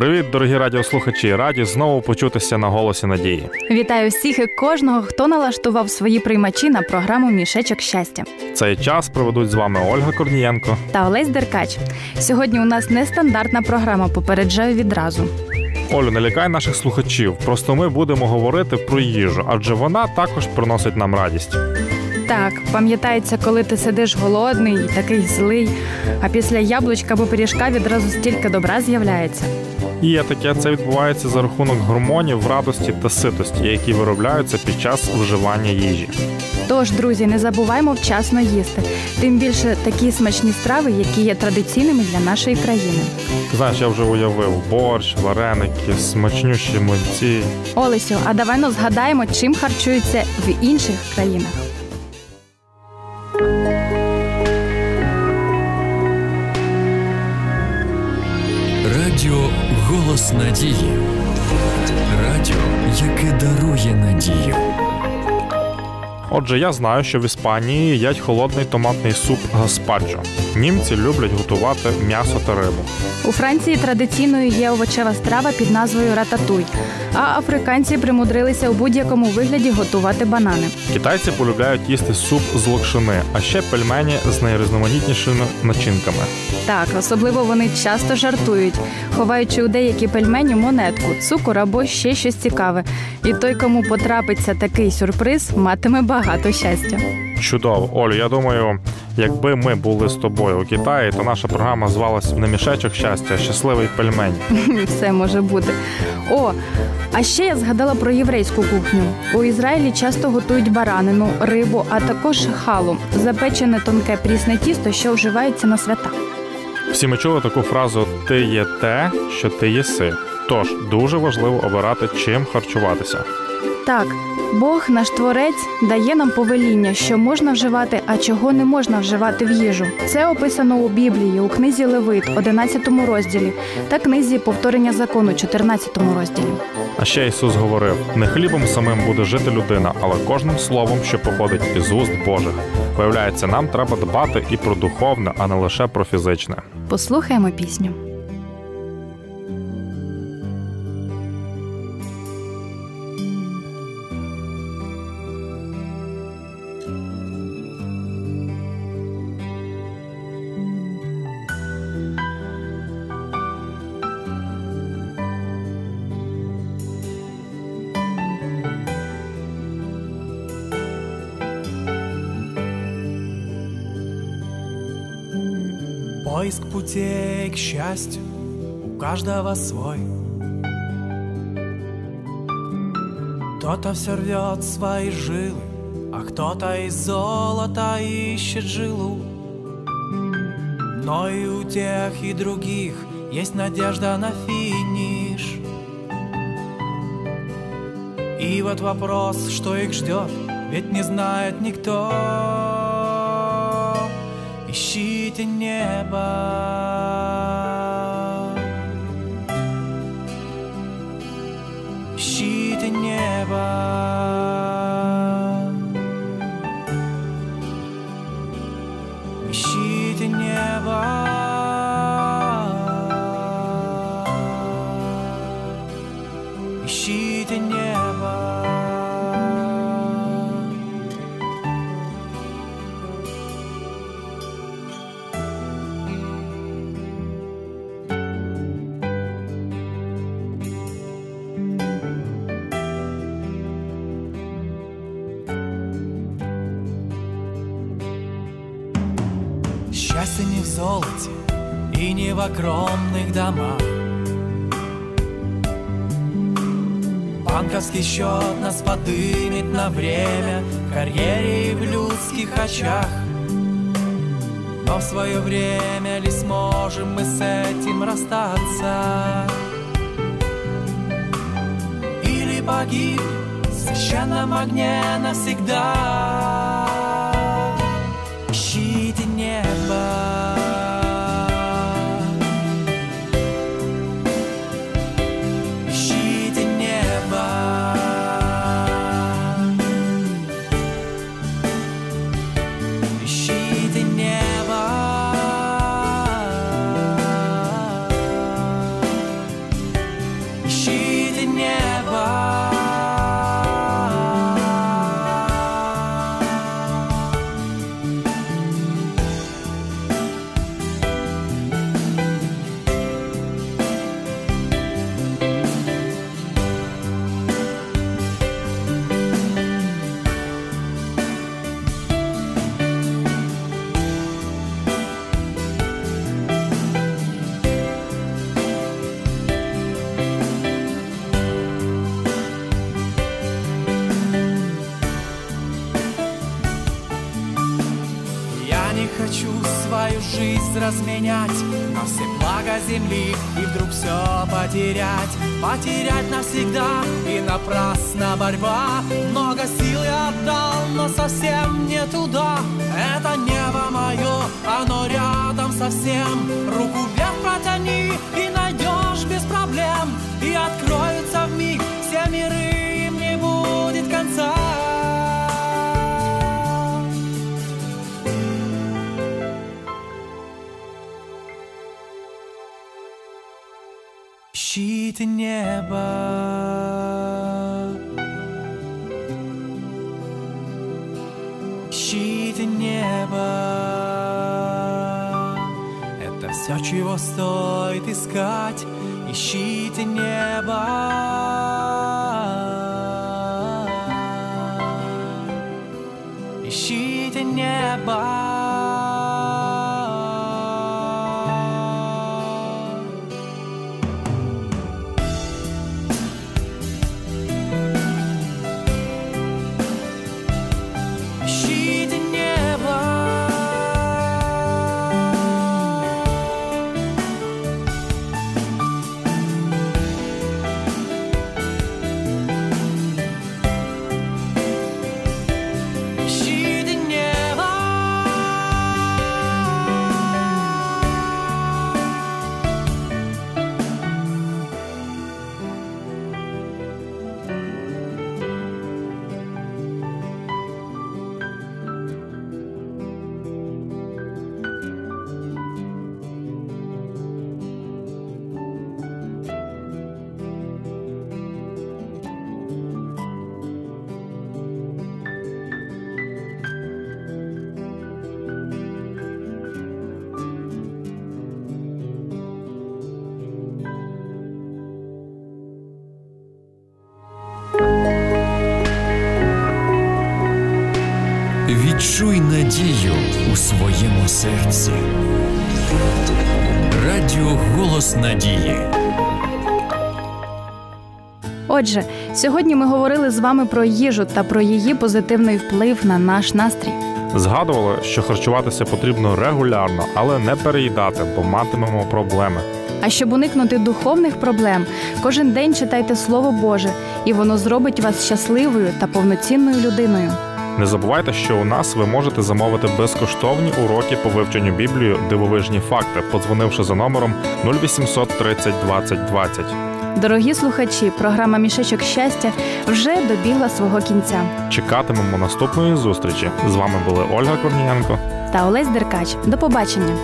Привіт, дорогі радіослухачі! Раді знову почутися на голосі надії. Вітаю всіх і кожного, хто налаштував свої приймачі на програму Мішечок щастя. Цей час проведуть з вами Ольга Корнієнко та Олесь Деркач. Сьогодні у нас нестандартна програма. Попереджаю відразу. Олю, не лякай наших слухачів. Просто ми будемо говорити про їжу, адже вона також приносить нам радість. Так, пам'ятається, коли ти сидиш голодний і такий злий, а після яблучка або пиріжка відразу стільки добра з'являється. Є таке, це відбувається за рахунок гормонів, радості та ситості, які виробляються під час вживання їжі. Тож, друзі, не забуваймо вчасно їсти. Тим більше такі смачні страви, які є традиційними для нашої країни. Знаєш, я вже уявив борщ, вареники, смачнющі млинці. Олесю, а давай ну згадаємо, чим харчуються в інших країнах. Голос Надії. Радіо, яке дарує надію. Отже, я знаю, що в Іспанії їдять холодний томатний суп гаспаджо. Німці люблять готувати м'ясо та рибу. У Франції традиційною є овочева страва під назвою рататуй, а африканці примудрилися у будь-якому вигляді готувати банани. Китайці полюбляють їсти суп з локшини, а ще пельмені з найрізноманітнішими начинками. Так, особливо вони часто жартують, ховаючи у деякі пельмені монетку, цукор або ще щось цікаве. І той, кому потрапиться такий сюрприз, матиме багато щастя. Чудово, Олю, я думаю, якби ми були з тобою у Китаї, то наша програма звалась не мішечок щастя, а щасливий пельмень. Все може бути. О, а ще я згадала про єврейську кухню. У Ізраїлі часто готують баранину, рибу, а також халу запечене тонке прісне тісто, що вживається на свята. Всі ми чули таку фразу Ти є те, що ти єси. Тож дуже важливо обирати, чим харчуватися. Так, Бог, наш творець, дає нам повеління, що можна вживати, а чого не можна вживати в їжу. Це описано у Біблії, у книзі Левит, 11 розділі, та книзі повторення закону, 14 розділі. А ще Ісус говорив: не хлібом самим буде жити людина, але кожним словом, що походить із уст Божих. Виявляється, нам треба дбати і про духовне, а не лише про фізичне. Послухаємо пісню. Поиск путей к счастью у каждого свой. Кто-то все рвет свои жилы, а кто-то из золота ищет жилу. Но и у тех, и других есть надежда на финиш. И вот вопрос, что их ждет, ведь не знает никто ищите небо. Ищите небо. Счастье не в золоте и не в огромных домах. Банковский счет нас подымет на время В карьере и в людских очах Но в свое время ли сможем мы с этим расстаться? Или погиб в священном огне навсегда? Жизнь разменять на все блага земли и вдруг все потерять, потерять навсегда и напрасно борьба. Много сил я отдал, но совсем не туда. Это небо мое, оно рядом совсем. Руку вверх протяни и найдешь без проблем, и откроются в миг все миры, Ищите небо. Ищите небо. Это все, чего стоит искать. Ищите небо. Ищите небо. Відчуй надію у своєму серці. Радіо Голос Надії. Отже, сьогодні ми говорили з вами про їжу та про її позитивний вплив на наш настрій. Згадували, що харчуватися потрібно регулярно, але не переїдати, бо матимемо проблеми. А щоб уникнути духовних проблем, кожен день читайте Слово Боже, і воно зробить вас щасливою та повноцінною людиною. Не забувайте, що у нас ви можете замовити безкоштовні уроки по вивченню Біблії дивовижні факти, подзвонивши за номером 0800 30 20 20. Дорогі слухачі, програма Мішечок щастя вже добігла свого кінця. Чекатимемо наступної зустрічі. З вами були Ольга Корнієнко. Та Олесь Деркач. До побачення.